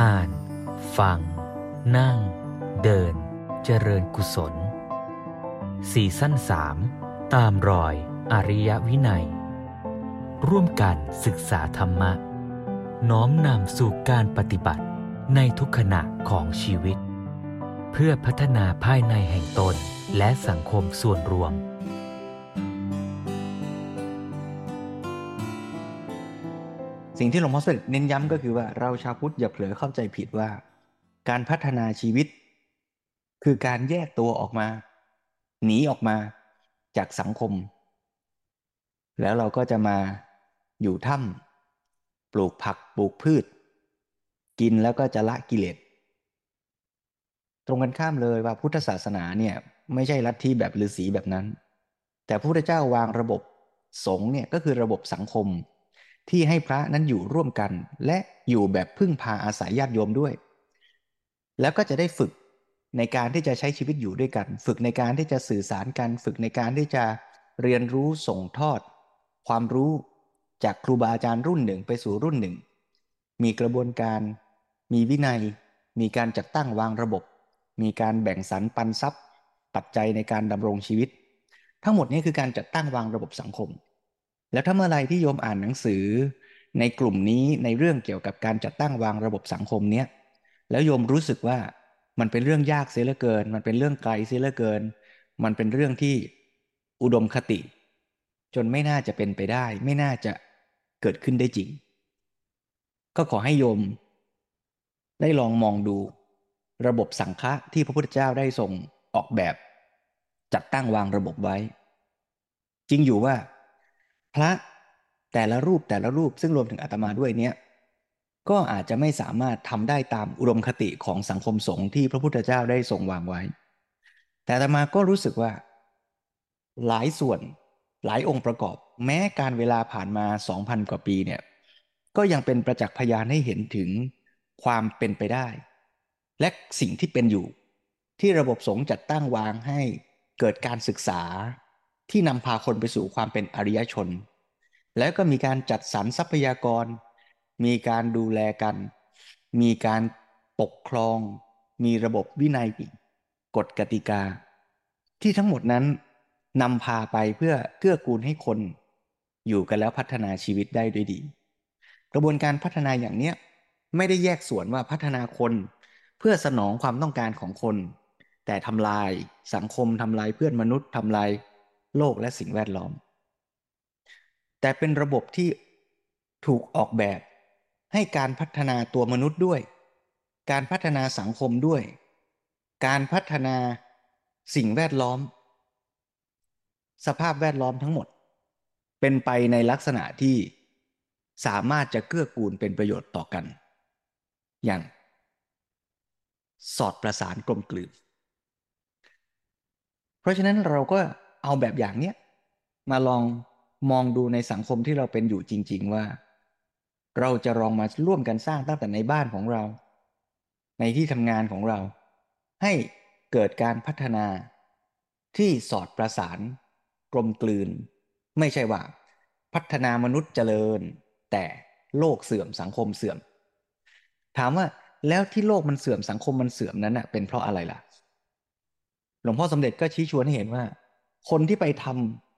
อ่าน ฟัง นั่ง เดิน เจริญกุศลสี่สั้นสามตามรอยอริยวินัย ร่วมกันศึกษาธรรมะ น้อมนำสู่การปฏิบัติในทุกขณะของชีวิต เพื่อพัฒนาภายในแห่งตนและสังคมส่วนรวม สิ่งที่หลวงพ่อสุดเน้นย้ำก็คือว่าเราชาวพุทธอย่าเผลอเข้าใจผิดว่า การพัฒนาชีวิต คือการแยกตัวออกมา หนีออกมาจากสังคม แล้วเราก็จะมาอยู่ถ้ำปลูกผักปลูกพืช กินแล้วก็จะละกิเลสตรงกันข้ามเลยว่าพุทธศาสนาเนี่ยไม่ใช่ลัทธิแบบฤาษีแบบนั้น แต่พระพุทธเจ้าวางระบบสงฆ์เนี่ยก็คือระบบสังคม ที่ให้พระนั้นอยู่ร่วมกัน และอยู่แบบพึ่งพาอาศัยญาติโยมด้วย แล้วก็จะได้ฝึกในการที่จะใช้ชีวิตอยู่ด้วยกัน ฝึกในการที่จะสื่อสารกัน ฝึกในการที่จะเรียนรู้ส่งทอด ความรู้จากครูบาอาจารย์รุ่นหนึ่งไปสู่รุ่นหนึ่ง มีกระบวนการ มีวินัย มีการจัดตั้งวางระบบ มีการแบ่งสรรปันทรัพย์ ปัจจัยในการดำรงชีวิต ทั้งหมดนี้คือการจัดตั้งวางระบบสังคม แล้วถ้าเมื่อไรที่โยมอ่านหนังสือ ในกลุ่มนี้ในเรื่องเกี่ยวกับการจัดตั้งวางระบบสังคมเนี้ยแล้วโยมรู้สึกว่ามันเป็นเรื่องยากเสียเหลือเกิน มันเป็นเรื่องไกลเสียเหลือเกิน มันเป็นเรื่องที่อุดมคติ จนไม่น่าจะเป็นไปได้ ไม่น่าจะเกิดขึ้นได้จริง ก็ขอให้โยม ได้ลองมองดู ระบบสังฆะที่พระพุทธเจ้าได้ทรงออกแบบ จัดตั้งวางระบบไว้ จริงอยู่ว่า พระแต่ละรูปแต่ละรูปซึ่งรวมถึงอาตมาด้วยเนี้ยก็อาจจะไม่สามารถทำได้ตามอุดมคติของสังคมสงฆ์ที่พระพุทธเจ้าได้ทรงวางไว้ แต่อาตมาก็รู้สึกว่า หลายส่วนหลายองค์ประกอบ แม้การเวลาผ่านมาสองพันกว่าปีเนี่ยก็ยังเป็นประจักษ์พยานให้เห็นถึงความเป็นไปได้ และสิ่งที่เป็นอยู่ ที่ระบบสงฆ์จัดตั้งวางให้เกิดการศึกษาที่นำพาคนไปสู่ความเป็นอริยชน แล้วก็มีการจัดสรรทรัพยากร มีการดูแลกัน มีการปกครอง มีระบบวินัยกฎกติกา ที่ทั้งหมดนั้นนำพาไปเพื่อเกื้อกูลให้คนอยู่กันแล้วพัฒนาชีวิตได้ด้วยดี กระบวนการพัฒนาอย่างเนี้ยไม่ได้แยกส่วนว่าพัฒนาคนเพื่อสนองความต้องการของคน แต่ทำลายสังคมทำลายเพื่อนมนุษย์ทำลายโลกและสิ่งแวดล้อม แต่เป็นระบบที่ถูกออกแบบ ให้การพัฒนาตัวมนุษย์ด้วย การพัฒนาสังคมด้วย การพัฒนาสิ่งแวดล้อม สภาพแวดล้อมทั้งหมด เป็นไปในลักษณะที่สามารถจะเกื้อกูลเป็นประโยชน์ต่อกัน อย่าง สอดประสานกลมกลืน เพราะฉะนั้นเราก็เอาแบบอย่างเนี้ยมาลอง มองดูในสังคมที่เราเป็นอยู่จริง ๆ ว่า เราจะลองมาร่วมกันสร้างตั้งแต่ในบ้านของเรา ในที่ทำงานของเรา ให้เกิดการพัฒนาที่สอดประสาน กลมกลืน ไม่ใช่ว่า พัฒนามนุษย์เจริญ แต่โลกเสื่อมสังคมเสื่อม ถามว่าแล้วที่โลกมันเสื่อมสังคมมันเสื่อมนั้นเป็นเพราะอะไรล่ะ หลวงพ่อสมเด็จก็ชี้ชวนให้เห็นว่า คนที่ไปทำ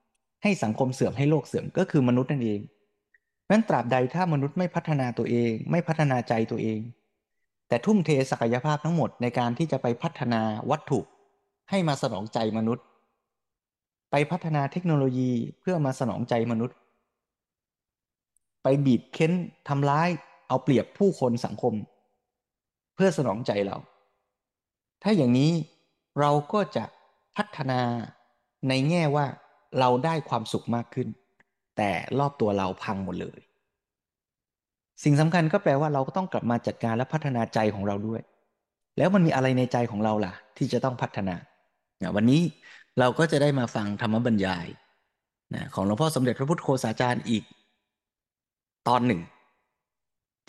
ให้สังคมเสื่อมให้โลกเสื่อมก็คือมนุษย์นั่นเองนั้นตราบใดถ้ามนุษย์ไม่พัฒนาตัวเอง ไม่พัฒนาใจตัวเอง แต่ทุ่มเทศักยภาพทั้งหมดในการที่จะไปพัฒนาวัตถุ ให้มาสนองใจมนุษย์ ไปพัฒนาเทคโนโลยีเพื่อมาสนองใจมนุษย์ ไปบีบเค้นทำร้าย เอาเปรียบผู้คนสังคม เพื่อสนองใจเรา ถ้าอย่างนี้เราก็จะพัฒนาในแง่ว่า เราได้ความสุขมากขึ้น แต่รอบตัวเราพังหมดเลย สิ่งสำคัญก็แปลว่าเราก็ต้องกลับมาจัดการและพัฒนาใจของเราด้วย แล้วมันมีอะไรในใจของเราล่ะ ที่จะต้องพัฒนาวันนี้เราก็จะได้มาฟังธรรมบรรยายนะของหลวงพ่อสมเด็จพระพุทธโฆษาจารย์อีก ตอนหนึ่ง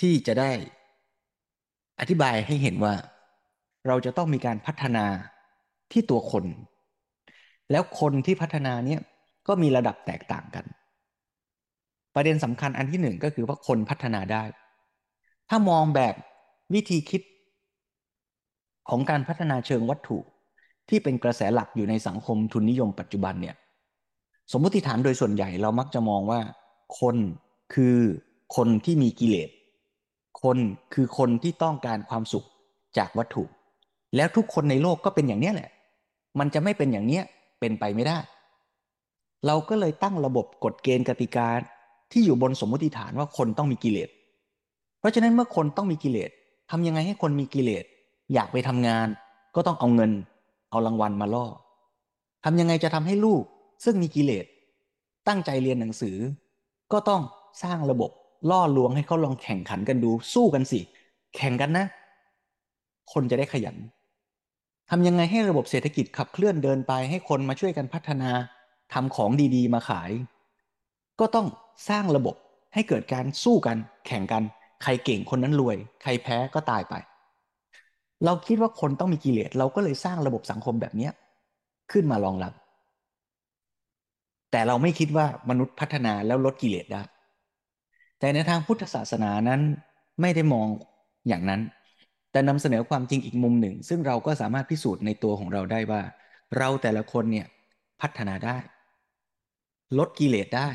ที่จะได้อธิบายให้เห็นว่า เราจะต้องมีการพัฒนาที่ตัวคน แล้วคนที่พัฒนาเนี่ย ก็มีระดับแตกต่างกัน ประเด็นสำคัญอันที่หนึ่งก็คือว่าคนพัฒนาได้ ถ้ามองแบบวิธีคิด ของการพัฒนาเชิงวัตถุ ที่เป็นกระแสหลักอยู่ในสังคมทุนนิยมปัจจุบันเนี่ย สมมติฐานโดยส่วนใหญ่เรามักจะมองว่า คนคือคนที่มีกิเลส คนคือคนที่ต้องการความสุขจากวัตถุ แล้วทุกคนในโลกก็เป็นอย่างนี้แหละ มันจะไม่เป็นอย่างเนี้ยเป็นไปไม่ได้ เราก็เลยตั้งระบบกฎเกณฑ์กติกาที่อยู่บนสมมติฐานว่าคนต้องมีกิเลส เพราะฉะนั้นเมื่อคนต้องมีกิเลสทำยังไงให้คนมีกิเลส อยากไปทำงาน ก็ต้องเอาเงิน เอารางวัลมาล่อทำยังไงจะทำให้ลูกซึ่งมีกิเลส ตั้งใจเรียนหนังสือ ก็ต้องสร้างระบบล่อลวงให้เขาลองแข่งขันกันดู สู้กันสิ แข่งกันนะ คนจะได้ขยันทำยังไงให้ระบบเศรษฐกิจขับเคลื่อนเดินไปให้คนมาช่วยกันพัฒนา ทำของดีๆ มาขาย ก็ต้องสร้างระบบให้เกิดการสู้กัน แข่งกัน ใครเก่งคนนั้นรวย ใครแพ้ก็ตายไป เราคิดว่าคนต้องมีกิเลสเราก็เลยสร้างระบบสังคมแบบนี้ขึ้นมารองรับ แต่เราไม่คิดว่ามนุษย์พัฒนาแล้วลดกิเลสได้ แต่ในทางพุทธศาสนานั้นไม่ได้มองอย่างนั้น แต่นำเสนอความจริงอีกมุมหนึ่ง ซึ่งเราก็สามารถพิสูจน์ในตัวของเราได้ว่า เราแต่ละคนเนี่ยพัฒนาได้ ลดกิเลสได้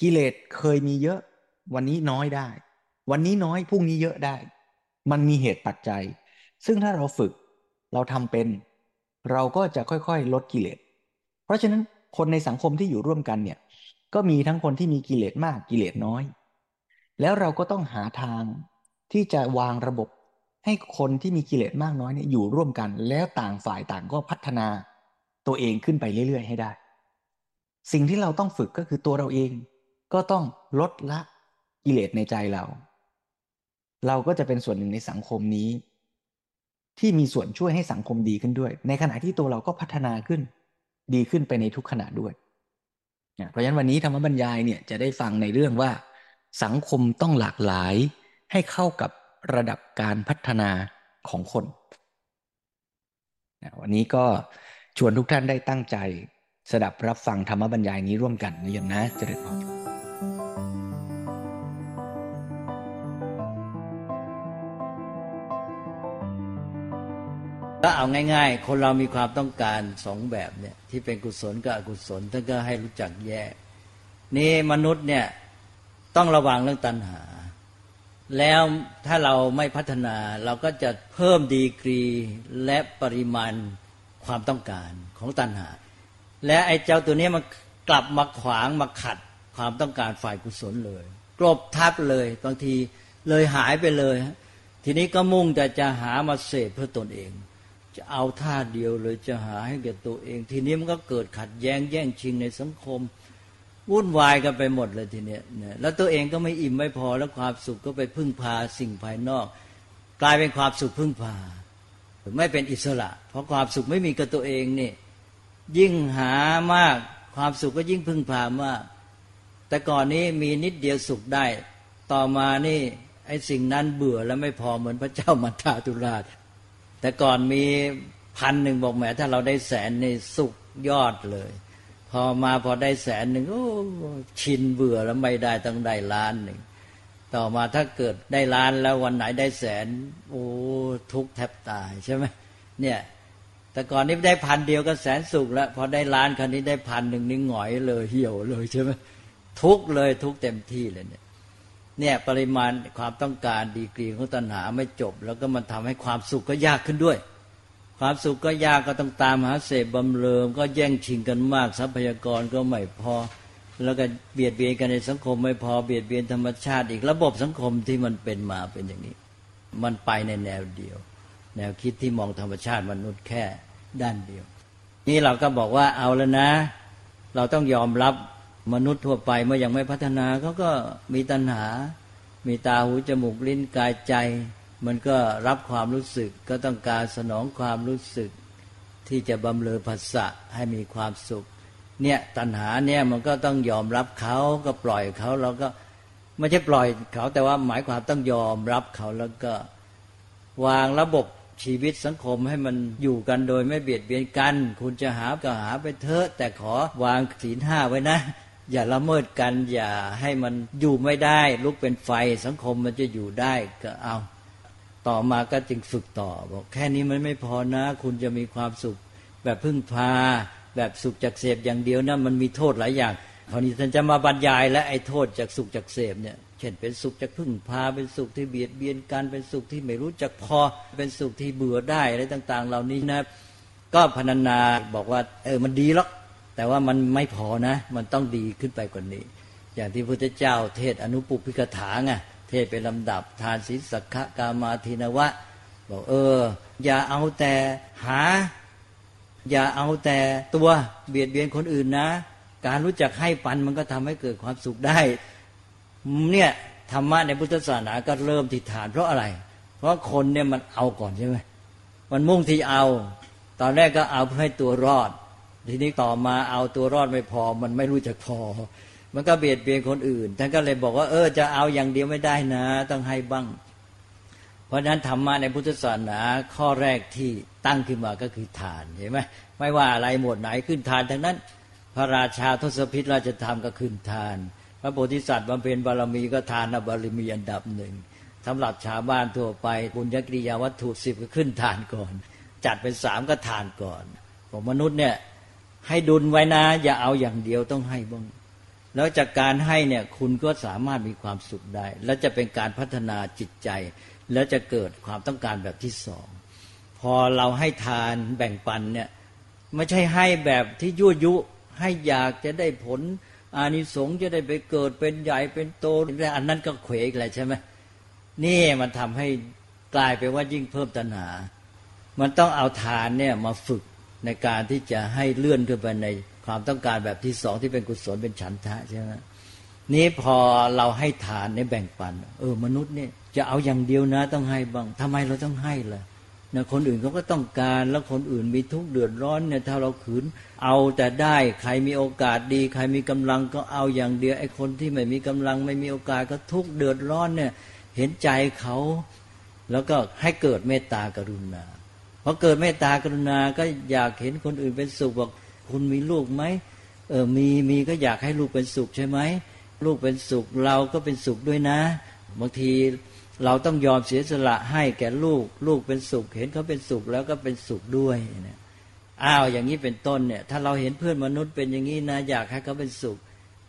กิเลสเคยมีเยอะ วันนี้น้อยได้ วันนี้น้อยพรุ่งนี้เยอะได้ มันมีเหตุปัจจัย ซึ่งถ้าเราฝึกเราทำเป็น เราก็จะค่อยๆ ลดกิเลสเพราะฉะนั้นคนในสังคมที่อยู่ร่วมกันเนี่ย ก็มีทั้งคนที่มีกิเลสมากกิเลสน้อย แล้วเราก็ต้องหาทางที่จะวางระบบให้คนที่มีกิเลสมากน้อยเนี่ยอยู่ร่วมกัน แล้วต่างฝ่ายต่างก็พัฒนาตัวเองขึ้นไปเรื่อย ๆ ให้ได้ สิ่งที่เราต้องฝึกก็คือตัวเราเอง ก็ต้องลดละกิเลสในใจเรา เราก็จะเป็นส่วนหนึ่งในสังคมนี้ ที่มีส่วนช่วยให้สังคมดีขึ้นด้วย ในขณะที่ตัวเราก็พัฒนาขึ้น ดีขึ้นไปในทุกขณะด้วยเพราะฉะนั้นวันนี้ธรรมบรรยายเนี่ยจะได้ฟังในเรื่องว่า สังคมต้องหลากหลายให้เข้ากับระดับการพัฒนาของคน วันนี้ก็ชวนทุกท่านได้ตั้งใจ สดับรับฟังธรรมบรรยายนี้ร่วมกันนะยมนะเจริญพรก็เอาง่าย ๆ คนเรามีความต้องการสองแบบเนี่ยที่เป็นกุศลกับอกุศลท่านก็ให้รู้จักแยก นี่มนุษย์เนี่ยต้องระวังเรื่องตัณหา แล้วถ้าเราไม่พัฒนาเราก็จะเพิ่มดีกรีและปริมาณความต้องการของตัณหา และไอ้เจ้าตัวนี้มันกลับมาขวางมาขัดความต้องการฝ่ายกุศลเลย กลบทับเลยบางทีเลยหายไปเลย ทีนี้ก็มุ่งแต่จะหามาเสพเพื่อตนเอง จะเอาท่าเดียวเลยจะหาให้แก่ตัวเอง ทีนี้มันก็เกิดขัดแย้งแย่งชิงในสังคมวุ่นวายกันไปหมดเลยทีเนี้ยแล้วตัวเองก็ไม่อิ่มไม่พอแล้วความสุขก็ไปพึ่งพาสิ่งภายนอก กลายเป็นความสุขพึ่งพา ไม่เป็นอิสระ เพราะความสุขไม่มีกับตัวเองนี่ ยิ่งหามากความสุขก็ยิ่งพึ่งพามาก แต่ก่อนนี้มีนิดเดียวสุขได้ ต่อมานี่ไอ้สิ่งนั้นเบื่อแล้วไม่พอเหมือนพระเจ้ามันทาตุราช แต่ก่อนมีพันหนึ่งบอกแหมถ้าเราได้แสนนี่สุขยอดเลย พอมาพอได้แสนหนึ่งโอ้ชินเบื่อแล้วไม่ได้ต้องได้ล้านหนึ่งต่อมาถ้าเกิดได้ล้านแล้ววันไหนได้แสน โอ้ทุกแทบตายใช่ไหมเนี่ย แต่ก่อนนี้ได้พันเดียวก็แสนสุขแล้วพอได้ล้านครั้นี้ได้พันหนึ่งนี่หงอยเลยเหี่ยวเลยใช่ไหมทุกเลยทุกเต็มที่เลยเนี่ยเนี่ยปริมาณความต้องการดีกรีของตัณหาไม่จบ แล้วก็มันทำให้ความสุขก็ยากขึ้นด้วย ความสุขก็ยากก็ต้องตามหาเสพบำเรอก็แย่งชิงกันมากทรัพยากรก็ไม่พอ แล้วก็เบียดเบียนกันในสังคมไม่พอเบียดเบียนธรรมชาติอีกระบบสังคมที่มันเป็นมาเป็นอย่างนี้ มันไปในแนวเดียว แนวคิดที่มองธรรมชาติมนุษย์แค่ด้านเดียว นี่เราก็บอกว่าเอาแล้วนะ เราต้องยอมรับมนุษย์ทั่วไปเมื่อยังไม่พัฒนาเขาก็มีตัณหา มีตาหูจมูกลิ้นกายใจ มันก็รับความรู้สึกก็ต้องการสนองความรู้สึก ที่จะบำเรอภาษะให้มีความสุข เนี่ยตัณหาเนี่ยมันก็ต้องยอมรับเขาก็ปล่อยเขาเราก็ไม่ใช่ปล่อยเขาแต่ว่าหมายความต้องยอมรับเขาแล้วก็ วางระบบ ชีวิตสังคมให้มันอยู่กันโดยไม่เบียดเบียนกัน คุณจะหาก็หาไปเถอะ แต่ขอวางศีลห้าไว้นะ อย่าละเมิดกัน อย่าให้มันอยู่ไม่ได้ ลุกเป็นไฟสังคมมันจะอยู่ได้ก็เอาต่อมาก็จึงฝึกต่อ บอกแค่นี้มันไม่พอนะ คุณจะมีความสุข แบบพึ่งพา แบบสุขจากเสพอย่างเดียวนะมันมีโทษหลายอย่างคราวนี้ท่านจะมาบรรยายและไอ้โทษจากสุขจากเสพเนี่ย ช่นเป็นสุขจากพึ่งพา เป็นสุขที่เบียดเบียนกัน เป็นสุขที่ไม่รู้จักพอ เป็นสุขที่เบื่อได้อะไรต่าง ๆ เหล่านี้นะ ก็พรรณนาบอกว่า เออมันดีหรอกแต่ว่ามันไม่พอนะ มันต้องดีขึ้นไปกว่านี้ อย่างที่พระพุทธเจ้าเทศอนุปุพิกถาไงเทศเป็นลำดับทานศีลสักขะกามาทินวะ บอกเออ อย่าเอาแต่หา อย่าเอาแต่ตัวเบียดเบียนคนอื่นนะ การรู้จักให้ปันมันก็ทำให้เกิดความสุขได้ เนี่ยธรรมะในพุทธศาสนาก็เริ่มที่ฐาน เพราะอะไร เพราะคนเนี่ยมันเอาก่อนใช่ไหมมันมุ่งที่เอา ตอนแรกก็เอาเพื่อให้ตัวรอด ทีนี้ต่อมาเอาตัวรอดไม่พอ มันไม่รู้จักพอ มันก็เบียดเบียนคนอื่นท่านก็เลยบอกว่า เออจะเอาอย่างเดียวไม่ได้นะ ต้องให้บ้าง เพราะฉะนั้นธรรมะในพุทธศาสนาข้อแรกที่ตั้งขึ้นมาก็คือทานเห็นไหมไม่ว่าอะไรหมวดไหนขึ้นทานทั้งนั้น พระราชาทศพิธราชธรรมก็ขึ้นทาน ระโพธิสัตว์บำเพ็ญบารมีก็ทานบารมีอันดับหนึ่งสำหรับชาวบ้านทั่วไปบุญญกิริยาวัตถุสิบก็ขึ้นทานก่อน จัดเป็นสามก็ทานก่อนของมนุษย์เนี่ยให้ดุลไว้นะ อย่าเอาอย่างเดียวต้องให้บ้างแล้วจากการให้เนี่ยคุณก็สามารถมีความสุขได้ และจะเป็นการพัฒนาจิตใจ แล้วจะเกิดความต้องการแบบที่สองพอเราให้ทานแบ่งปันเนี่ยไม่ใช่ให้แบบที่ยั่วยุให้อยากจะได้ผล อานิสงส์จะได้ไปเกิดเป็นใหญ่เป็นโตอันนั้นก็เขวอีกแหละใช่ไหมนี่มันทำให้กลายไปว่ายิ่งเพิ่มตัณหา มันต้องเอาทานเนี่ยมาฝึกในการที่จะให้เลื่อนขึ้นไปในความต้องการแบบที่สองที่เป็นกุศลเป็นฉันทะใช่ไหมนี้พอเราให้ทานในแบ่งปัน เออมนุษย์เนี่ยจะเอาอย่างเดียวนะต้องให้บ้างทำไมเราต้องให้ล่ะ นะคนอื่นเขาก็ต้องการแล้วคนอื่นมีทุกข์เดือดร้อนเนี่ยถ้าเราขืน เอาแต่ได้ใครมีโอกาสดี ใครมีกำลังก็เอาอย่างเดียวไอ้คนที่ไม่มีกำลัง ไม่มีโอกาสก็ทุกข์เดือดร้อนเนี่ยเห็นใจเขา แล้วก็ให้เกิดเมตตากรุณาพอเกิดเมตตากรุณาก็อยากเห็นคนอื่นเป็นสุขบอกคุณมีลูกไหมเออมีมีก็อยากให้ลูกเป็นสุขใช่ไหมลูกเป็นสุขเราก็เป็นสุขด้วยนะบางที เราต้องยอมเสียสละให้แก่ลูก ลูกเป็นสุข เห็นเขาเป็นสุขแล้วก็เป็นสุขด้วยเนี่ยอ้าวอย่างนี้เป็นต้นเนี่ย ถ้าเราเห็นเพื่อนมนุษย์เป็นอย่างนี้นะอยากให้เขาเป็นสุข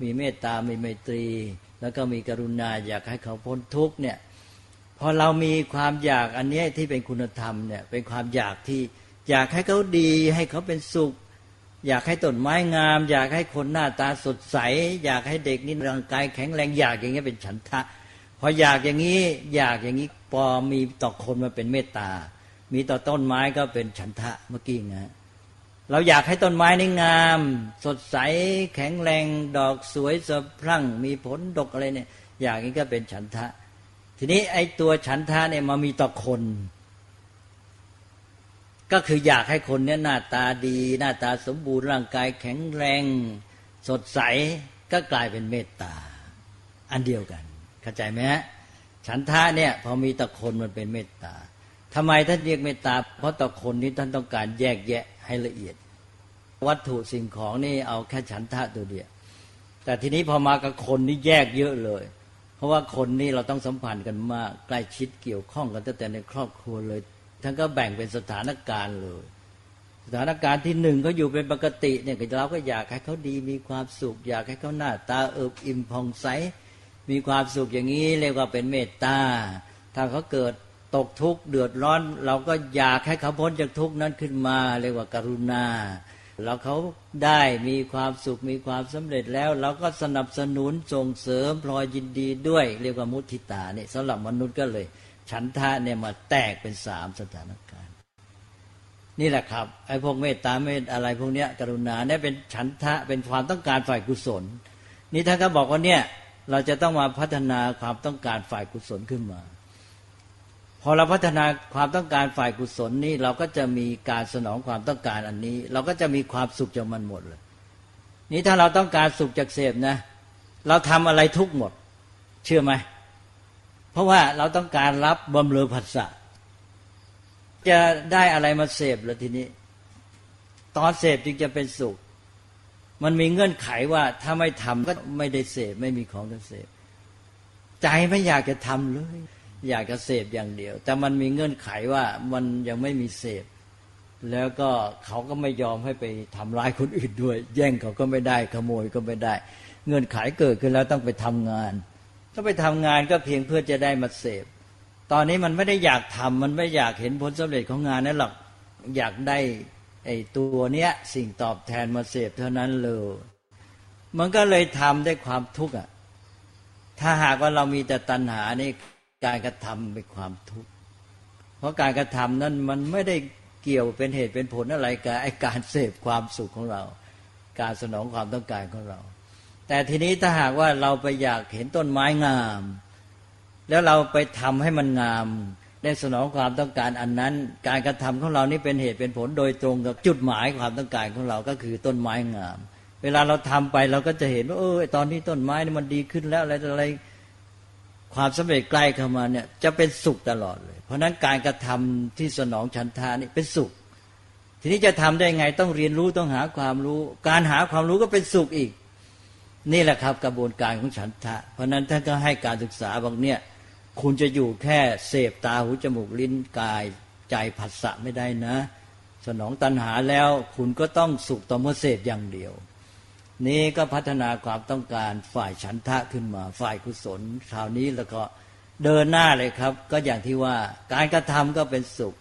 มีเมตตา มีไมตรี แล้วก็มีกรุณาอยากให้เขาพ้นทุกข์เนี่ยพอเรามีความอยากอันนี้ที่เป็นคุณธรรมเนี่ยเป็นความอยากที่อยากให้เขาดีให้เขาเป็นสุข อยากให้ต้นไม้งาม อยากให้คนหน้าตาสดใส อยากให้เด็กนี่ร่างกายแข็งแรงอยากอย่างนี้ยเป็นฉันทะ พออยากอย่างนี้อยากอย่างนี้พอมีต่อคนมาเป็นเมตตา มีต่อต้นไม้ก็เป็นฉันทะเมื่อกี้นะเราอยากให้ต้นไม้นี่งาม สดใสแข็งแรงดอกสวยสะพรั่ง มีผลดกอะไรเนี่ย อย่างนี้ก็เป็นฉันทะ ทีนี้ไอ้ตัวฉันทะเนี่ยมามีต่อคน ก็คืออยากให้คนเนี่ยหน้าตาดี หน้าตาสมบูรณ์ร่างกายแข็งแรง สดใสก็กลายเป็นเมตตา อันเดียวกัน เข้าใจไหมฮะฉันทะเนี่ยพอมีตะคนมันเป็นเมตตาทำไมท่านเรียกเมตตา เพราะตะคนนี้ท่านต้องการแยกแยะให้ละเอียด วัตถุสิ่งของนี่เอาแค่ฉันทะตัวเดียวแต่ทีนี้พอมากับคนนี่แยกเยอะเลย เพราะว่าคนนี่เราต้องสัมพันธ์กันมากใกล้ชิดเกี่ยวข้องกันตั้งแต่ในครอบครัวเลยท่านก็แบ่งเป็นสถานการณ์เลยสถานการณ์ที่หนึ่งเขาอยู่เป็นปกติเนี่ยเราก็อยากให้เขาดีมีความสุข อยากให้เขาหน้าตาเอิบอิ่มผ่องใส มีความสุขอย่างนี้เรียกว่าเป็นเมตตา ถ้าเขาเกิดตกทุกข์เดือดร้อน เราก็อยากให้เขาพ้นจากทุกข์นั้นขึ้นมา เรียกว่าการุณา แล้วเขาได้มีความสุขมีความสำเร็จแล้ว เราก็สนับสนุนส่งเสริมพลอยยินดีด้วย เรียกว่ามุทิตาเนี่ยสำหรับมนุษย์ก็เลย ฉันทะเนี่ยมาแตกเป็นสามสถานการณ์ นี่แหละครับไอ้พวกเมตตาเมตอะไรพวกเนี้ยกรุณาเนี่ยเป็นฉันทะเป็นความต้องการฝ่ายกุศล นี่ท่านก็บอกว่าเนี่ย เราจะต้องมาพัฒนาความต้องการฝ่ายกุศลขึ้นมา พอเราพัฒนาความต้องการฝ่ายกุศลนี้ เราก็จะมีการสนองความต้องการอันนี้ เราก็จะมีความสุขจากมันหมดเลย นี่ถ้าเราต้องการสุขจากเสพนะ เราทำอะไรทุกหมด เชื่อไหมเพราะว่าเราต้องการรับบำเรอผัสสะจะได้อะไรมาเสพแล้วทีนี้ ตอนเสพจึงจะเป็นสุข มันมีเงื่อนไขว่าถ้าไม่ทำก็ไม่ได้เสพไม่มีของจะเสพใจไม่อยากจะทำเลย อยากจะเสพอย่างเดียว แต่มันมีเงื่อนไขว่ามันยังไม่มีเสพแล้วก็เขาก็ไม่ยอมให้ไปทำร้ายคนอื่นด้วย แย่งเขาก็ไม่ได้ขโมยก็ไม่ได้ เงื่อนไขเกิดขึ้นแล้วต้องไปทำงาน ถ้าไปทำงานก็เพียงเพื่อจะได้มาเสพตอนนี้มันไม่ได้อยากทำมันไม่อยากเห็นผลสำเร็จของงานนั่นหรอกอยากได้ ไอ้ตัวเนี้ยสิ่งตอบแทนมาเสพเท่านั้นเลยมันก็เลยทำได้ความทุกข์อะ ถ้าหากว่าเรามีแต่ตัณหานี่การกระทำเป็นความทุกข์ เพราะการกระทำนั้นมันไม่ได้เกี่ยวเป็นเหตุเป็นผลอะไรกับไอ้การเสพความสุขของเรา การสนองความต้องการของเรา แต่ทีนี้ถ้าหากว่าเราไปอยากเห็นต้นไม้งาม แล้วเราไปทำให้มันงาม ได้สนองความต้องการอันนั้น การกระทำของเรานี่เป็นเหตุเป็นผลโดยตรงกับจุดหมายความต้องการของเราก็คือต้นไม้งาม เวลาเราทำไปเราก็จะเห็นว่าเออตอนนี้ต้นไม้นี่มันดีขึ้นแล้วอะไรอะไรความสำเร็จใกล้เข้ามาเนี่ยจะเป็นสุขตลอดเลย เพราะนั้นการกระทำที่สนองฉันทานี่เป็นสุข ทีนี้จะทำได้ไงต้องเรียนรู้ต้องหาความรู้ การหาความรู้ก็เป็นสุขอีก นี่แหละครับกระบวนการของฉันทะ เพราะนั้นท่านก็ให้การศึกษาบางเนี่ย คุณจะอยู่แค่เสพตาหูจมูกลิ้นกายใจผัสสะไม่ได้นะ สนองตัณหาแล้วคุณก็ต้องสุขต่อเมื่อเสพอย่างเดียว นี่ก็พัฒนาความต้องการฝ่ายฉันทะขึ้นมา ฝ่ายกุศลคราวนี้แล้วก็เดินหน้าเลยครับ ก็อย่างที่ว่าการกระทำก็เป็นสุข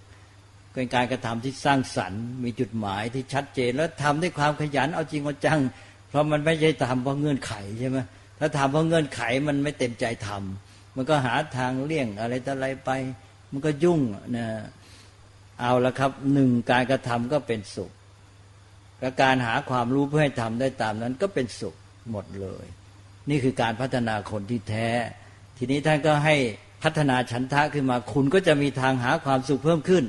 เป็นการกระทำที่สร้างสรรค์ มีจุดหมายที่ชัดเจน แล้วทำด้วยความขยันเอาจริงเอาจัง เพราะมันไม่ใช่ทำเพราะเงื่อนไขใช่ไหมถ้าทำเพราะเงื่อนไขมันไม่เต็มใจทำ มันก็หาทางเลี่ยงอะไรต่ออะไรไป มันก็ยุ่งนะเอาละครับหนึ่งการกระทำก็เป็นสุขกการหาความรู้เพื่อให้ทำได้ตามนั้นก็เป็นสุขหมดเลย นี่คือการพัฒนาคนที่แท้ ทีนี้ท่านก็ให้พัฒนาฉันทะขึ้นมา คุณก็จะมีทางหาความสุขเพิ่มขึ้น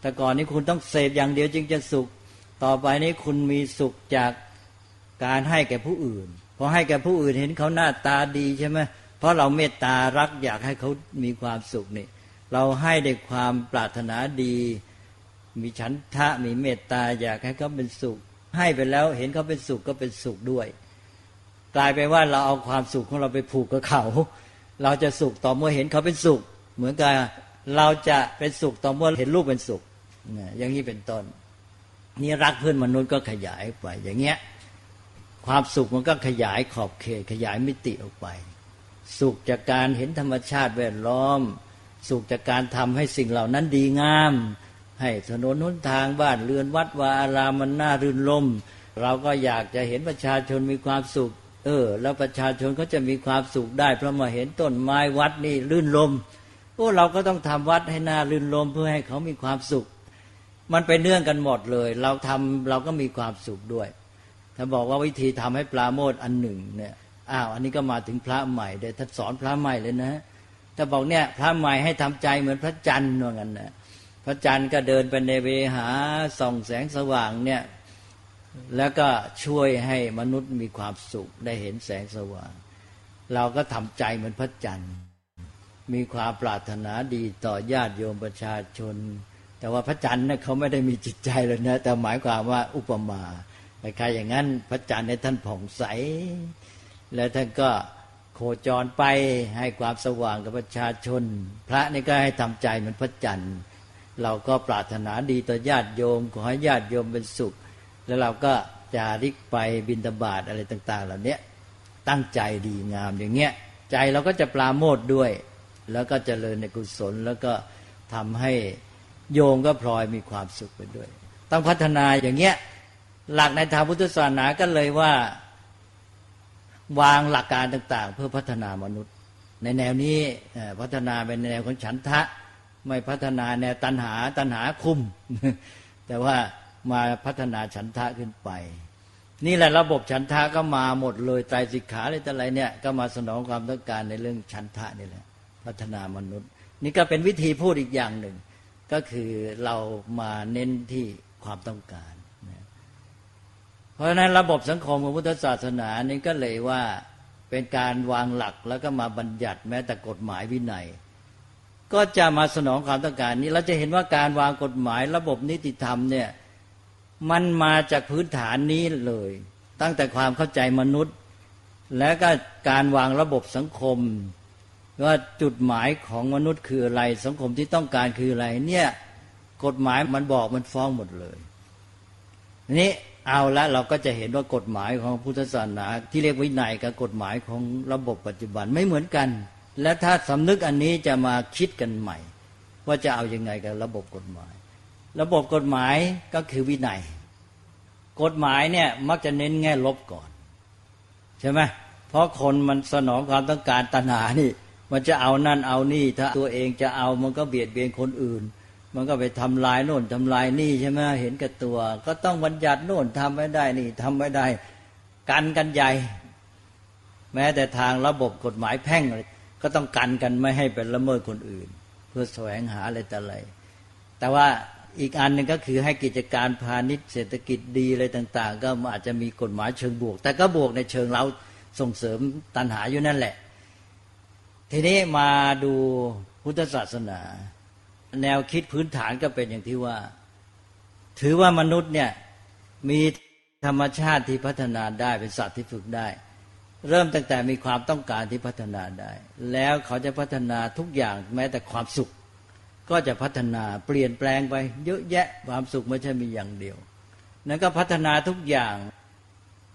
แต่ก่อนนี้คุณต้องเสพอย่างเดียวจึงจะสุข ต่อไปนี้คุณมีสุขจากการให้แก่ผู้อื่นพอให้แก่ผู้อื่นเห็นเขาหน้าตาดีใช่ไหม ราะเราเมตตารักอยากให้เขามีความสุขนี่เราให้ด้วยความปรารถนาดี มีฉันทะมีเมตตาอยากให้เขาเป็นสุข ให้ไปแล้วเห็นเขาเป็นสุขก็เป็นสุขด้วย กลายไปว่าเราเอาความสุขของเราไปผูกกับเขา เราจะสุขต่อเมื่อเห็นเขาเป็นสุข เหมือนกับเราจะเป็นสุขต่อเมื่อเห็นลูกเป็นสุขอย่างนี้เป็นต้นนี่รักเพื่อนมนุษย์ก็ขยายไป อย่างเงี้ยความสุขมันก็ขยายขอบเขตขยายมิติออกไป สุขจากการเห็นธรรมชาติแวดล้อม สุขจากการทำให้สิ่งเหล่านั้นดีงาม ให้ถนนหนทางบ้านเรือนวัดวาอารามมันน่ารื่นรมเราก็อยากจะเห็นประชาชนมีความสุข เออ แล้วประชาชนก็จะมีความสุขได้ เพราะมาเห็นต้นไม้วัดนี่รื่นรมโอ้เราก็ต้องทำวัดให้น่ารื่นรมเพื่อให้เขามีความสุข มันเป็นเนื่องกันหมดเลย เราทำเราก็มีความสุขด้วยถ้าบอกว่าวิธีทำให้ปลาโมดอันหนึ่งเนี่ย อ้าวอันนี้ก็มาถึงพระใหม่เดี๋ยวท่านสอนพระใหม่เลยนะถ้าบอกเนี่ยพระใหม่ให้ทำใจเหมือนพระจันทร์ว่างั้นนะพระจันทร์ก็เดินไปในเวหาส่องแสงสว่างเนี่ยแล้วก็ช่วยให้มนุษย์มีความสุขได้เห็นแสงสว่าง เราก็ทำใจเหมือนพระจันทร์มีความปรารถนาดีต่อญาติโยมประชาชน แต่ว่าพระจันทร์เนี่ยเขาไม่ได้มีจิตใจเลยนะแต่หมายความว่าอุปมาคล้ายๆอย่างนั้นพระจันทร์ในท่านผ่องใส แล้วท่านก็โคจรไปให้ความสว่างกับประชาชน พระนี่ก็ให้ทำใจเหมือนพระจันทร์ เราก็ปรารถนาดีต่อญาติโยม ขอให้ญาติโยมเป็นสุข แล้วเราก็จาริกไปบินตบาทอะไรต่าง ๆ เหล่านี้ตั้งใจดีงามอย่างเงี้ยใจเราก็จะปราโมทด้วย แล้วก็เจริญในกุศลแล้วก็ทำให้โยมก็พลอยมีความสุขไปด้วย ต้องพัฒนาอย่างเงี้ยหลักในทางพุทธศาสนาก็เลยว่า วางหลักการต่าง ๆ เพื่อพัฒนามนุษย์ ในแนวนี้พัฒนาเป็นแนวของฉันทะ ไม่พัฒนาแนวตัณหาตัณหาคุม แต่ว่ามาพัฒนาฉันทะขึ้นไป นี่แหละระบบฉันทะก็มาหมดเลยใจสิกขาอะไรต่อะไรเนี่ยก็มาสนองความต้องการในเรื่องฉันทะนี่แหละพัฒนามนุษย์ นี่ก็เป็นวิธีพูดอีกอย่างหนึ่ง ก็คือเรามาเน้นที่ความต้องการ เพราะฉะนั้นระบบสังคมของพุทธศาสนานี้ก็เลยว่าเป็นการวางหลักแล้วก็มาบัญญัติแม้แต่กฎหมายวินัย ก็จะมาสนองความต้องการนี้เราจะเห็นว่าการวางกฎหมายระบบนิติธรรมเนี่ยมันมาจากพื้นฐานนี้เลย ตั้งแต่ความเข้าใจมนุษย์ และก็การวางระบบสังคม ว่าจุดหมายของมนุษย์คืออะไร สังคมที่ต้องการคืออะไรเนี่ยกฎหมายมันบอกมันฟ้องหมดเลยนี้ เอาละเราก็จะเห็นว่ากฎหมายของพุทธศาสนาที่เรียกวินัยกับกฎหมายของระบบปัจจุบันไม่เหมือนกัน และถ้าสำนึกอันนี้จะมาคิดกันใหม่ ว่าจะเอาอยัางไงกับระบบกฎหมาย ระบบกฎหมายก็คือวินัย กฎหมายเนี่ยมักจะเน้นแง่ลบก่อน ใช่ไหมเพราะคนมันสนองความต้องการตัณหานี่ มันจะเอานั่นเอานี่ ถ้าตัวเองจะเอามันก็เบียดเบียนคนอื่น มันก็ไปทำลายโน่นทำลายนี่ใช่ไหมเห็นกับตัว ก็ต้องบัญญัติโน่นทำไม่ได้นี่ทำไม่ได้กันกันใหญ่ แม้แต่ทางระบบกฎหมายแพ่งก็ต้องกันกันไม่ให้เป็นละเมิดคนอื่น เพื่อแสวงหาอะไรแต่อะไรแต่ว่าอีกอันหนึ่งก็คือให้กิจการพาณิชย์เศรษฐกิจดีอะไรต่าง ๆ ก็อาจจะมีกฎหมายเชิงบวก แต่ก็บวกในเชิงเราส่งเสริมตัณหาอยู่นั่นแหละ ทีนี้มาดูพุทธศาสนา แนวคิดพื้นฐานก็เป็นอย่างที่ว่า ถือว่ามนุษย์เนี่ยมีธรรมชาติที่พัฒนาได้เป็นสัตว์ที่ฝึกได้ เริ่มตั้งแต่มีความต้องการที่พัฒนาได้ แล้วเขาจะพัฒนาทุกอย่างแม้แต่ความสุข ก็จะพัฒนาเปลี่ยนแปลงไปเยอะแยะความสุขไม่ใช่มีอย่างเดียว นั้นก็พัฒนาทุกอย่าง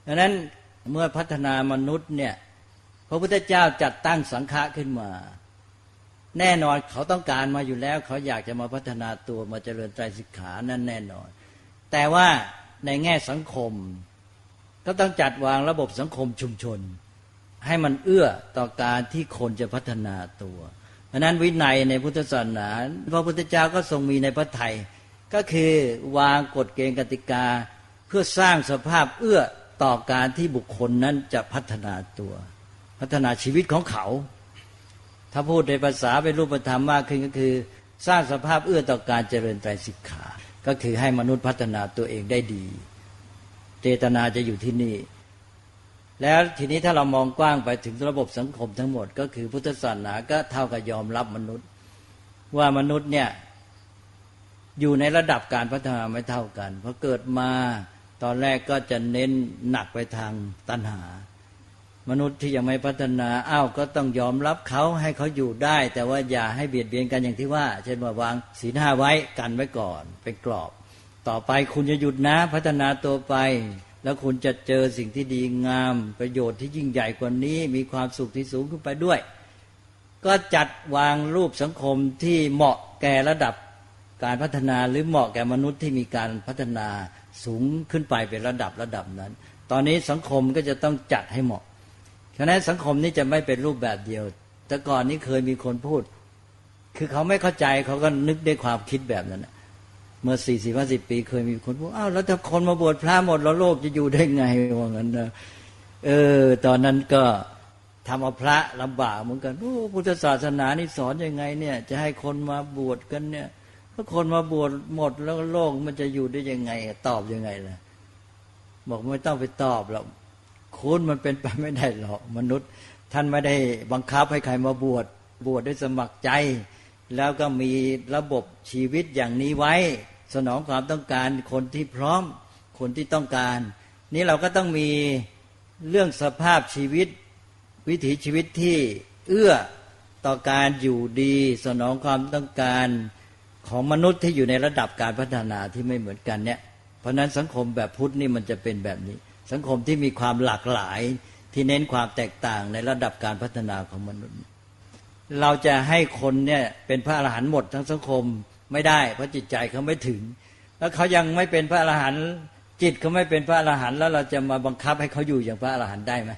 ดังนั้นเมื่อพัฒนามนุษย์เนี่ยพระพุทธเจ้าจัดตั้งสังฆะขึ้นมา แน่นอนเขาต้องการมาอยู่แล้ว เขาอยากจะมาพัฒนาตัวมาเจริญใจสิกขานั่นแน่นอน แต่ว่าในแง่สังคม ก็ต้องจัดวางระบบสังคมชุมชน ให้มันเอื้อต่อการที่คนจะพัฒนาตัวเพราะนั้นวินัยในพุทธศาสนาพระพุทธเจ้าก็ทรงมีในพระไทยก็คือวางกฎเกณฑ์กติกา เพื่อสร้างสภาพเอื้อต่อการที่บุคคลนั้นจะพัฒนาตัว พัฒนาชีวิตของเขา ถ้าพูดในภาษาเป็นรูปธรรมมากขึ้นก็คือ สร้างสภาพเอื้อต่อการเจริญไตรสิกขา ก็คือให้มนุษย์พัฒนาตัวเองได้ดี เจตนาจะอยู่ที่นี่ แล้วทีนี้ถ้าเรามองกว้างไปถึงระบบสังคมทั้งหมด ก็คือพุทธศาสนาก็เท่ากับยอมรับมนุษย์ ว่ามนุษย์เนี่ยอยู่ในระดับการพัฒนาไม่เท่ากันเพราะเกิดมาตอนแรกก็จะเน้นหนักไปทางตัณหา มนุษย์ที่ยังไม่พัฒนาอ้าวก็ต้องยอมรับเขาให้เขาอยู่ได้ แต่ว่าอย่าให้เบียดเบียนกันอย่างที่ว่า เช่นว่าวางศีลห้าไว้กันไว้ก่อนเป็นกรอบ ต่อไปคุณจะหยุดนะพัฒนาตัวไป แล้วคุณจะเจอสิ่งที่ดีงาม ประโยชน์ที่ยิ่งใหญ่กว่านี้ มีความสุขที่สูงขึ้นไปด้วย ก็จัดวางรูปสังคมที่เหมาะแก่ระดับการพัฒนาหรือเหมาะแก่มนุษย์ที่มีการพัฒนาสูงขึ้นไปเป็นระดับระดับนั้น ตอนนี้สังคมก็จะต้องจัดให้เหมาะ ฉะนั้นสังคมนี้จะไม่เป็นรูปแบบเดียว แต่ก่อนนี้เคยมีคนพูด คือเขาไม่เข้าใจเขาก็นึกได้ความคิดแบบนั้นเมื่อสี่สิบห้าสิบปี เคยมีคนพูดอ้าวแล้วถ้าคนมาบวชพระหมดแล้วโลกจะอยู่ได้ไงว่างั้นนะเออ ตอนนั้นก็ทำเอาพระลำบากเหมือนกันโอ้พุทธศาสนานี่สอนยังไง เนี่ย จะให้คนมาบวชกันเนี่ยถ้าคนมาบวชหมดแล้วโลกมันจะอยู่ได้ยังไง ตอบยังไงล่ะบอกไม่ต้องไปตอบหรอก คุณมันเป็นไปไม่ได้หรอกมนุษย์ ท่านไม่ได้บังคับให้ใครมาบวชบวชด้วยสมัครใจ แล้วก็มีระบบชีวิตอย่างนี้ไว้ สนองความต้องการคนที่พร้อมคนที่ต้องการ นี่เราก็ต้องมีเรื่องสภาพชีวิต วิถีชีวิตที่เอื้อต่อการอยู่ดี สนองความต้องการของมนุษย์ที่อยู่ในระดับการพัฒนาที่ไม่เหมือนกันเนี่ยเพราะนั้นสังคมแบบพุทธนี่มันจะเป็นแบบนี้ สังคมที่มีความหลากหลายที่เน้นความแตกต่างในระดับการพัฒนาของมนุษย์ เราจะให้คนเนี่ยเป็นพระอรหันต์หมดทั้งสังคมไม่ได้ เพราะจิตใจเขาไม่ถึง แล้วเขายังไม่เป็นพระอรหันต์จิตเขาไม่เป็นพระอรหันต์แล้วเราจะมาบังคับให้เขาอยู่อย่างพระอรหันต์ได้ไหม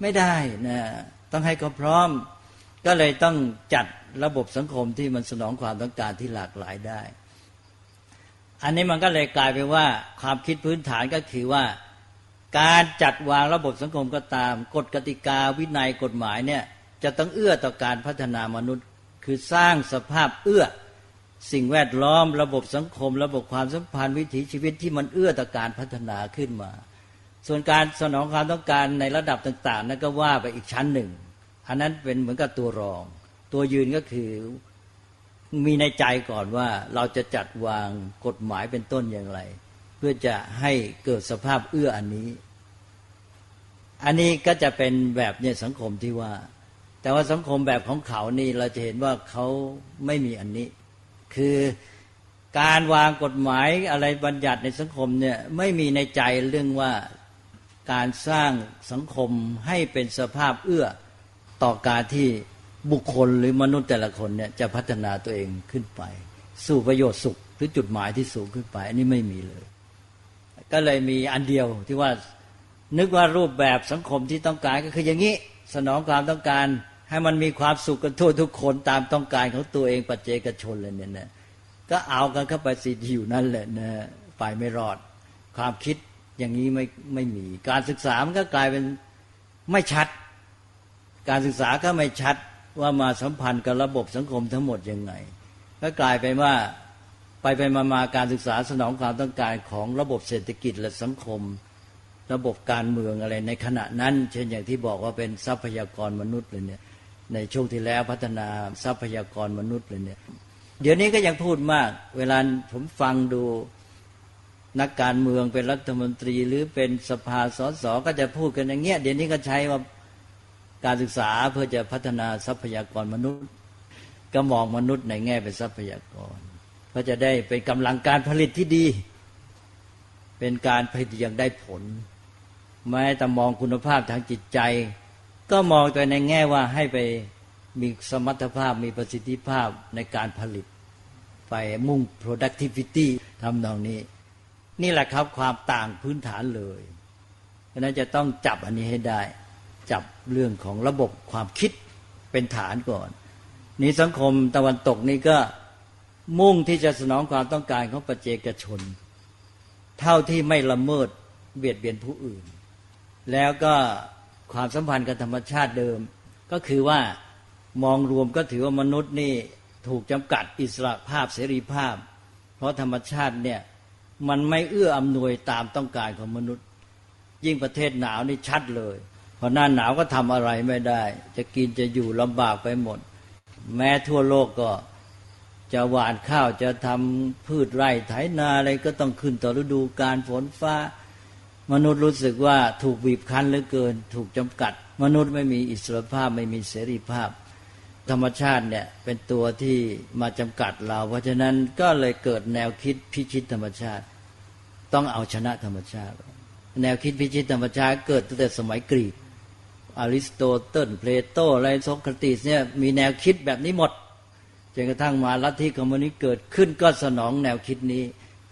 ไม่ได้นะต้องให้เขาพร้อม ก็เลยต้องจัดระบบสังคมที่มันสนองความต้องการที่หลากหลายได้ อันนี้มันก็เลยกลายเป็นว่าความคิดพื้นฐานก็คือว่า การจัดวางระบบสังคมก็ตาม กฎกติกาวินัยกฎหมายเนี่ยจะต้องเอื้อต่อการพัฒนามนุษย์ คือสร้างสภาพเอื้อ สิ่งแวดล้อมระบบสังคม ระบบความสัมพันธ์วิถีชีวิตที่มันเอื้อต่อการพัฒนาขึ้นมา ส่วนการสนองความต้องการในระดับต่างๆ นั้นก็ว่าไปอีกชั้นหนึ่ง อันนั้นเป็นเหมือนกับตัวรอง ตัวยืนก็คือมีในใจก่อนว่าเราจะจัดวางกฎหมายเป็นต้นอย่างไร เพื่อจะให้เกิดสภาพเอื้ออันนี้ อันนี้ก็จะเป็นแบบเนี่ยสังคมที่ว่า แต่ว่าสังคมแบบของเขานี่เราจะเห็นว่าเขาไม่มีอันนี้ คือการวางกฎหมายอะไรบัญญัติในสังคมเนี่ยไม่มีในใจเรื่องว่าการสร้างสังคมให้เป็นสภาพเอื้อต่อการที่บุคคลหรือมนุษย์แต่ละคนเนี่ยจะพัฒนาตัวเองขึ้นไป สู่ประโยชน์สุขหรือจุดหมายที่สูงขึ้นไป อันนี้ไม่มีเลย ก็เลยมีอันเดียวที่ว่านึกว่ารูปแบบสังคมที่ต้องการก็คืออย่างนี้สนองความต้องการให้มันมีความสุขกันทั่วทุกคนตามต้องการของตัวเองปัจเจกชนเลยเนี่ยนะก็เอากันเข้าไปสิอยู่นั่นแหละนะไปไม่รอด ความคิดอย่างนี้ไม่ไม่มี การศึกษามันก็กลายเป็นไม่ชัด การศึกษาก็ไม่ชัดว่ามาสัมพันธ์กับระบบสังคมทั้งหมดยังไง ก็กลายเป็นว่า ไปไปมามาการศึกษาสนองความต้องการของระบบเศรษฐกิจและสังคม ระบบการเมืองอะไรในขณะนั้น เช่นอย่างที่บอกว่าเป็นทรัพยากรมนุษย์เลยเนี่ยในช่วงที่แล้วพัฒนาทรัพยากรมนุษย์เลยเนี่ยเดี๋ยวนี้ก็ยังพูดมาก เวลาผมฟังดูนักการเมืองเป็นรัฐมนตรีหรือเป็นสภาสสก็จะพูดกันอย่างเงี้ยเดี๋ยวนี้ก็ใช้ว่าการศึกษาเพื่อจะพัฒนาทรัพยากรมนุษย์ ก็มองมนุษย์ในแง่เป็นทรัพยากร เพื่อจะได้เป็นกำลังการผลิตที่ดี เป็นการผลิตอย่างได้ผล แม้แต่มองคุณภาพทางจิตใจ ก็มองตัวในแง่ว่าให้ไปมีสมรรถภาพมีประสิทธิภาพในการผลิต ไปมุ่ง productivity ทำนองนี้ นี่แหละครับความต่างพื้นฐานเลยเพราะนั้นจะต้องจับอันนี้ให้ได้ จับเรื่องของระบบความคิดเป็นฐานก่อน นี้สังคมตะวันตกนี่ก็ มุ่งที่จะสนองความต้องการของประเจกชน เท่าที่ไม่ละเมิดเบียดเบียนผู้อื่น แล้วก็ความสัมพันธ์กับธรรมชาติเดิม ก็คือว่ามองรวมก็ถือว่ามนุษย์นี่ถูกจำกัดอิสระภาพเสรีภาพ เพราะธรรมชาติเนี่ยมันไม่เอื้ออำนวยตามต้องการของมนุษย์ ยิ่งประเทศหนาวนี่ชัดเลยพอหน้าหนาวก็ทำอะไรไม่ได้ จะกินจะอยู่ลำบากไปหมด แม้ทั่วโลกก็ จะหว่านข้าวจะทำพืชไร่ไถนาอะไรก็ต้องขึ้นต่อฤดูกาลฝนฟ้า มนุษย์รู้สึกว่าถูกบีบคั้นเหลือเกิน ถูกจำกัด มนุษย์ไม่มีอิสรภาพไม่มีเสรีภาพ ธรรมชาติเนี่ยเป็นตัวที่มาจำกัดเรา เพราะฉะนั้นก็เลยเกิดแนวคิดพิชิตธรรมชาติ ต้องเอาชนะธรรมชาติ แนวคิดพิชิตธรรมชาติเกิดตั้งแต่สมัยกรีกอริสโตเติลเพลโตอะไรโสเครติสเนี่ยมีแนวคิดแบบนี้หมด จนกระทั่งมาลัทธิคอมมิวนิสต์เกิดขึ้นก็สนองแนวคิดนี้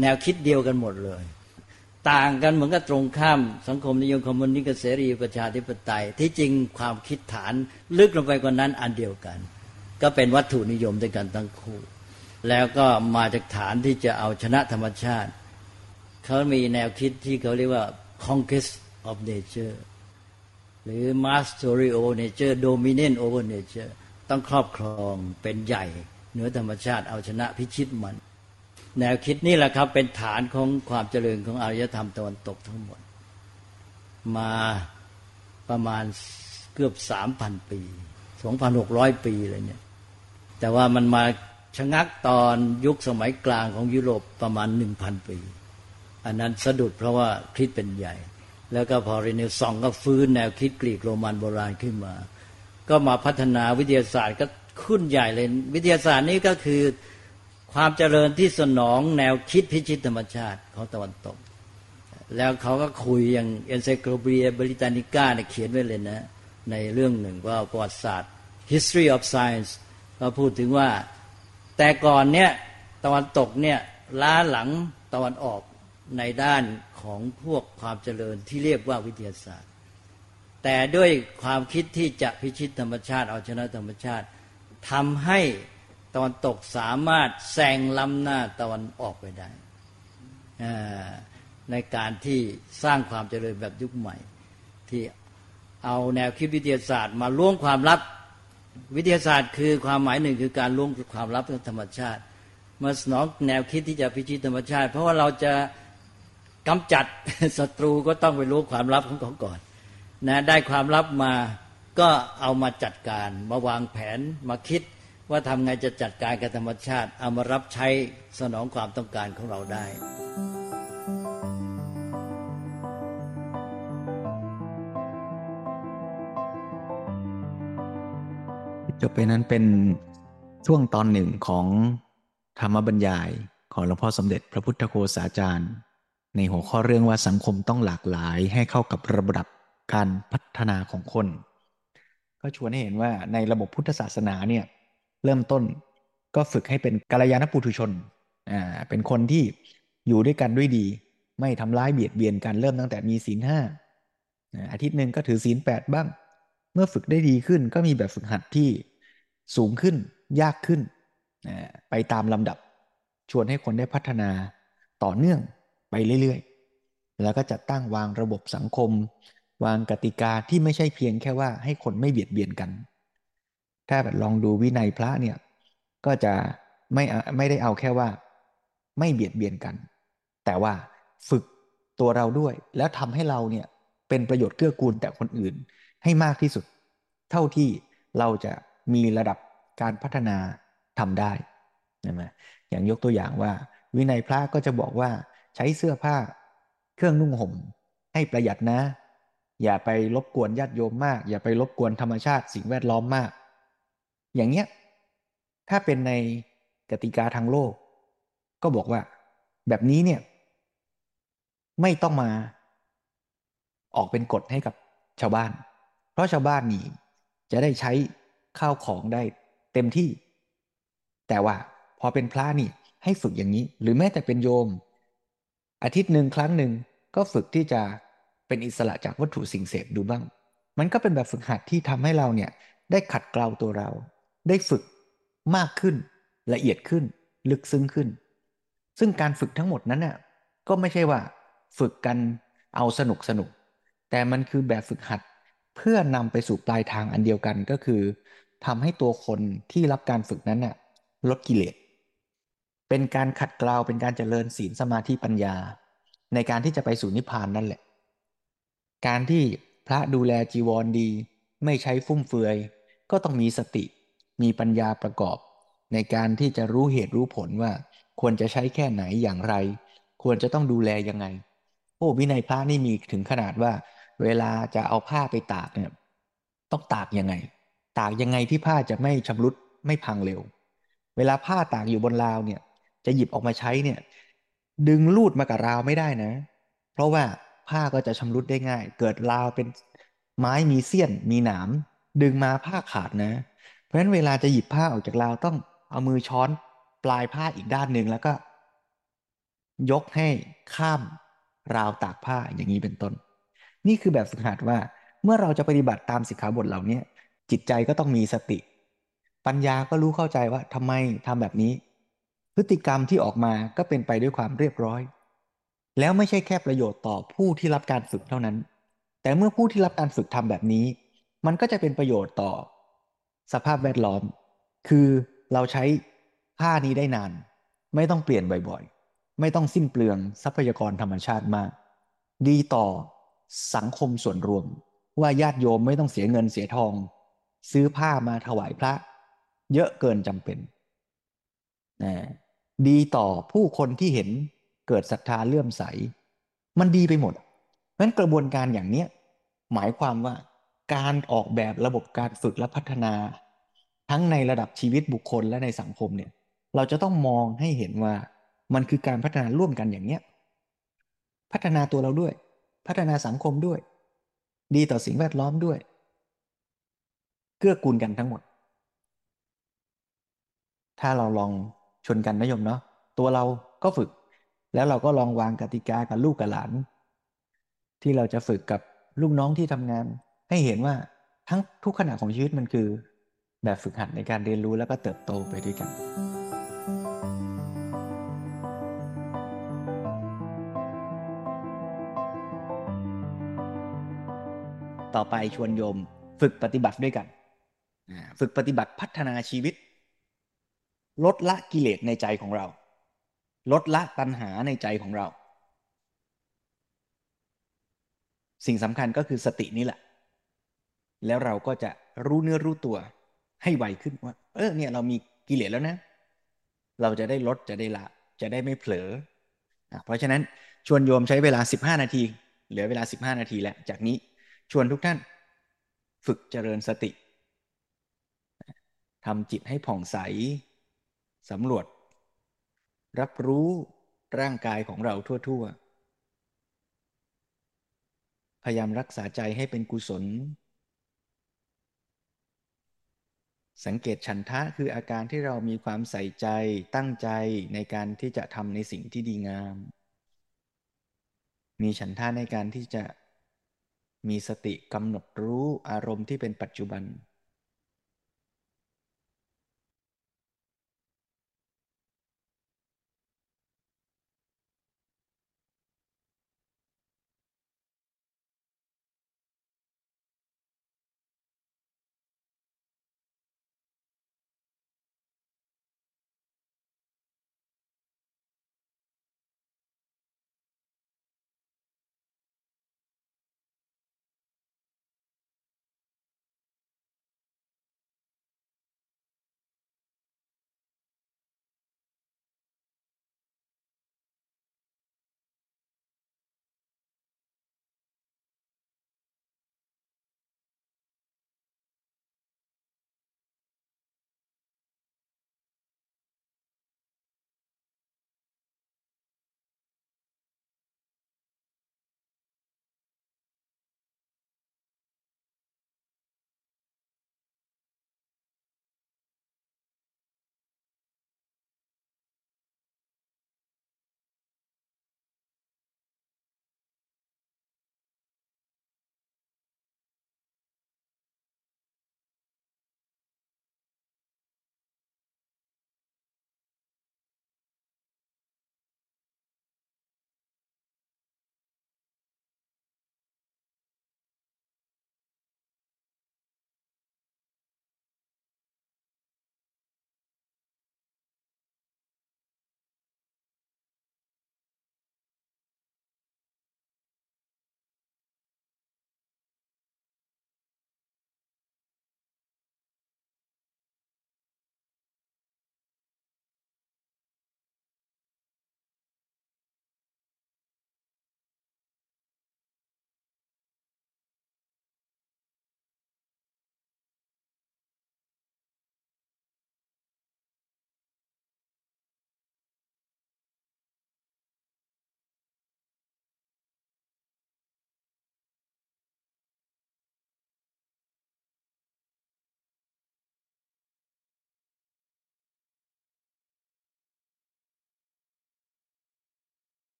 แนวคิดเดียวกันหมดเลย ต่างกันเหมือนกับตรงข้าม สังคมนิยมคอมมิวนิสต์กับเสรีประชาธิปไตย ที่จริงความคิดฐานลึกลงไปกว่านั้นอันเดียวกัน ก็เป็นวัตถุนิยมด้วยกันทั้งคู่ แล้วก็มาจากฐานที่จะเอาชนะธรรมชาติ เขามีแนวคิดที่เขาเรียกว่า conquest of nature หรือ mastery over nature dominant over nature ต้องครอบครองเป็นใหญ่ เหนือธรรมชาติเอาชนะพิชิตมัน แนวคิดนี่แหละครับ เป็นฐานของความเจริญของอารยธรรมตะวันตกทั้งหมด มาประมาณเกือบสามพันปีสองพันหกร้อยปีเลยเนี่ย แต่ว่ามันมาชะงักตอนยุคสมัยกลางของยุโรปประมาณหนึ่งพันปี อันนั้นสะดุดเพราะว่าคริสเป็นใหญ่ แล้วก็พอเรเนซองก็ฟื้นแนวคิดกรีกโรมันโบราณขึ้นมา ก็มาพัฒนาวิทยาศาสตร์ก็ขึ้นใหญ่เลย วิทยาศาสตร์นี้ก็คือความเจริญที่สนองแนวคิดพิชิตธรรมชาติของตะวันตก แล้วเขาก็คุยอย่างเอนไซโคลเบียบริตานิก้าเนี่ยเขียนไว้เลยนะ ในเรื่องหนึ่งว่าประวัติศาสตร์ history of science ก็พูดถึงว่าแต่ก่อนเนี่ยตะวันตกเนี่ยล้าหลังตะวันออกในด้านของพวกความเจริญที่เรียกว่าวิทยาศาสตร์ แต่ด้วยความคิดที่จะพิชิตธรรมชาติเอาชนะธรรมชาติทำให้ตะวันตกสามารถแซงล้ำหน้าตะวันออกไปได้ ในการที่สร้างความเจริญแบบยุคใหม่ ที่เอาแนวคิดวิทยาศาสตร์ มาล่วงความลับวิทยาศาสตร์ คือความหมายหนึ่งคือการล่วงความลับของธรรมชาติ มาสนองแนวคิดที่จะพิชิตธรรมชาติ เพราะว่าเราจะกำจัดศัตรูก็ต้องไปรู้ความลับของเขาก่อน นะได้ความลับมาก็เอามาจัดการ มาวางแผนมาคิดว่าทำไงจะจัดการกับธรรมชาติ เอามารับใช้สนองความต้องการของเราได้จบไปนั้นเป็นช่วงตอนหนึ่งของธรรมบรรยายของหลวงพ่อสมเด็จพระพุทธโฆษาจารย์ ในหัวข้อเรื่องว่าสังคมต้องหลากหลายให้เข้ากับระดับ การพัฒนาของคน ก็ชวนให้เห็นว่าในระบบพุทธศาสนาเนี่ยเริ่มต้นก็ฝึกให้เป็นกัลยาณปุถุชนอ่าเป็นคนที่อยู่ด้วยกันด้วยดี ไม่ทำร้ายเบียดเบียนกันเริ่มตั้งแต่มีศีลห้าอาทิตย์หนึ่งก็ถือศีลแปดบ้าง เมื่อฝึกได้ดีขึ้นก็มีแบบฝึกหัดที่สูงขึ้นยากขึ้น ไปตามลำดับชวนให้คนได้พัฒนาต่อเนื่องไปเรื่อยๆ แล้วก็จัดตั้งวางระบบสังคม วางกติกาที่ไม่ใช่เพียงแค่ว่าให้คนไม่เบียดเบียนกัน ถ้าแบบลองดูวินัยพระเนี่ย ก็จะไม่ไม่ได้เอาแค่ว่า ไม่เบียดเบียนกัน แต่ว่าฝึกตัวเราด้วย แล้วทำให้เราเนี่ยเป็นประโยชน์เกื้อกูลแต่คนอื่นให้มากที่สุด เท่าที่เราจะมีระดับการพัฒนาทำได้นะมอย่างยกตัวอย่างว่า วินัยพระก็จะบอกว่าใช้เสื้อผ้าเครื่องนุ่งห่มให้ประหยัดนะ อย่าไปรบกวนญาติโยมมาก อย่าไปรบกวนธรรมชาติสิ่งแวดล้อมมาก อย่างเนี้ยถ้าเป็นในกติกาทางโลก ก็บอกว่า แบบนี้เนี่ย ไม่ต้องมา ออกเป็นกฎให้กับชาวบ้าน เพราะชาวบ้านนี่จะได้ใช้ข้าวของได้เต็มที่ แต่ว่าพอเป็นพระนี่ให้ฝึกอย่างนี้ หรือแม้แต่เป็นโยม อาทิตย์หนึ่งครั้งหนึ่งก็ฝึกที่จะ เป็นอิสระจากวัตถุสิ่งเสพดูบ้าง มันก็เป็นแบบฝึกหัดที่ทำให้เราเนี่ยได้ขัดเกลาตัวเรา ได้ฝึกมากขึ้น ละเอียดขึ้น ลึกซึ้งขึ้น ซึ่งการฝึกทั้งหมดนั้นน่ะก็ไม่ใช่ว่าฝึกกันเอาสนุกสนุก แต่มันคือแบบฝึกหัดเพื่อนำไปสู่ปลายทางอันเดียวกันก็คือทำให้ตัวคนที่รับการฝึกนั้นน่ะลดกิเลส เป็นการขัดเกลาเป็นการเจริญศีลสมาธิปัญญา ในการที่จะไปสู่นิพพานนั่นแหละ การที่พระดูแลจีวรดี ไม่ใช้ฟุ่มเฟือย ก็ต้องมีสติ มีปัญญาประกอบ ในการที่จะรู้เหตุรู้ผลว่า ควรจะใช้แค่ไหนอย่างไร ควรจะต้องดูแลยังไงโอ้วินัยพระนี่มีถึงขนาดว่า เวลาจะเอาผ้าไปตากเนี่ยต้องตากยังไง ตากยังไงที่ผ้าจะไม่ชำรุดไม่พังเร็ว เวลาผ้าตากอยู่บนราวเนี่ย จะหยิบออกมาใช้เนี่ย ดึงลูดมากับราวไม่ได้นะ เพราะว่า ผ้าก็จะชำรุดได้ง่าย เกิดราวเป็นไม้มีเสี้ยนมีหนาม ดึงมาผ้าขาดนะ เพราะฉะนั้นเวลาจะหยิบผ้าออกจากราวต้องเอามือช้อนปลายผ้าอีกด้านหนึ่งแล้วก็ ยกให้ข้ามราวตากผ้าอย่างนี้เป็นต้น นี่คือแบบฝึกหัดว่าเมื่อเราจะปฏิบัติตามสิกขาบทเหล่านี้จิตใจก็ต้องมีสติ ปัญญาก็รู้เข้าใจว่าทำไมทำแบบนี้ พฤติกรรมที่ออกมาก็เป็นไปด้วยความเรียบร้อย แล้วไม่ใช่แค่ประโยชน์ต่อผู้ที่รับการฝึกเท่านั้น แต่เมื่อผู้ที่รับการฝึกทำแบบนี้ มันก็จะเป็นประโยชน์ต่อ สภาพแวดล้อม คือเราใช้ผ้านี้ได้นาน ไม่ต้องเปลี่ยนบ่อยๆ ไม่ต้องสิ้นเปลืองทรัพยากรธรรมชาติมาก ดีต่อสังคมส่วนรวม ว่าญาติโยมไม่ต้องเสียเงินเสียทอง ซื้อผ้ามาถวายพระ เยอะเกินจำเป็น ดีต่อผู้คนที่เห็น เกิดศรัทธาเลื่อมใส มันดีไปหมดเพราะฉะนั้นกระบวนการอย่างนี้หมายความว่าการออกแบบระบบการฝึกและพัฒนา ทั้งในระดับชีวิตบุคคลและในสังคมเนี่ย เราจะต้องมองให้เห็นว่ามันคือการพัฒนาร่วมกันอย่างเนี้ยพัฒนาตัวเราด้วย พัฒนาสังคมด้วย ดีต่อสิ่งแวดล้อมด้วย เกื้อกูลกันทั้งหมด ถ้าเราลองชนกันนะโยมเนาะตัวเราก็ฝึก แล้วเราก็ลองวางกติกากับลูกกับหลาน ที่เราจะฝึกกับลูกน้องที่ทำงาน ให้เห็นว่าทั้งทุกขณะของชีวิตมันคือ แบบฝึกหัดในการเรียนรู้แล้วก็เติบโตไปด้วยกันต่อไปชวนโยมฝึกปฏิบัติด้วยกัน ฝึกปฏิบัติพัฒนาชีวิต ลดละกิเลสในใจของเรา ลดละตัณหาในใจของเรา สิ่งสำคัญก็คือสตินี่แหละ แล้วเราก็จะรู้เนื้อรู้ตัวให้ไวขึ้นว่า เออเนี่ยเรามีกิเลสแล้วนะ เราจะได้ลดจะได้ละ จะได้ไม่เผลอ เพราะฉะนั้นชวนโยมใช้เวลา 15 นาที เหลือเวลา 15 นาทีแล้ว จากนี้ชวนทุกท่าน ฝึกเจริญสติทำจิตให้ผ่องใสสำรวจ รับรู้ร่างกายของเราทั่ว ๆ พยายามรักษาใจให้เป็นกุศล สังเกตฉันทะคืออาการที่เรามีความใส่ใจตั้งใจในการที่จะทำในสิ่งที่ดีงาม มีฉันทะในการที่จะมีสติกำหนดรู้อารมณ์ที่เป็นปัจจุบัน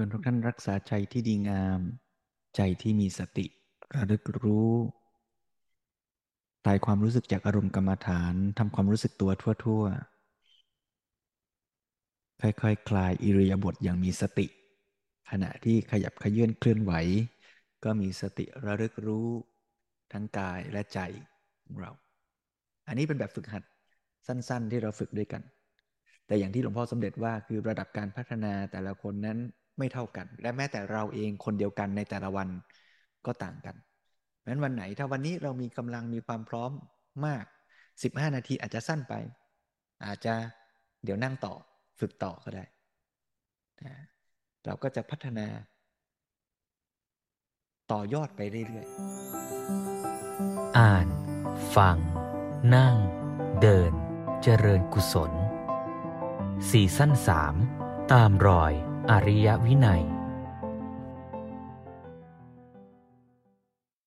วนทุกท่านรักษาใจที่ดีงาม ใจที่มีสติระลึกรู้คลายความรู้สึกจากอารมณ์กรรมฐานทำความรู้สึกตัวทั่วๆ ค่อยๆคคลายอิริยาบถอย่างมีสติ ขณะที่ขยับขยื่นเคลื่อนไหว ก็มีสติระลึกรู้ทั้งกายและใจของเรา อันนี้เป็นแบบฝึกหัดสั้นๆ ที่เราฝึกด้วยกัน แต่อย่างที่หลวงพ่อสมเด็จว่าคือระดับการพัฒนาแต่ละคนนั้น ไม่เท่ากัน และแม้แต่เราเองคนเดียวกันในแต่ละวันก็ต่างกันเพราะนั้นวันไหนถ้าวันนี้เรามีกำลังมีความพร้อมมาก 15 นาทีอาจจะสั้นไป อาจจะเดี๋ยวนั่งต่อฝึกต่อก็ได้เราก็จะพัฒนา ต่อยอดไปเรื่อยๆ อ่าน ฟัง นั่ง เดิน เจริญกุศล สี่สั้นสาม ตามรอย อริยวินัย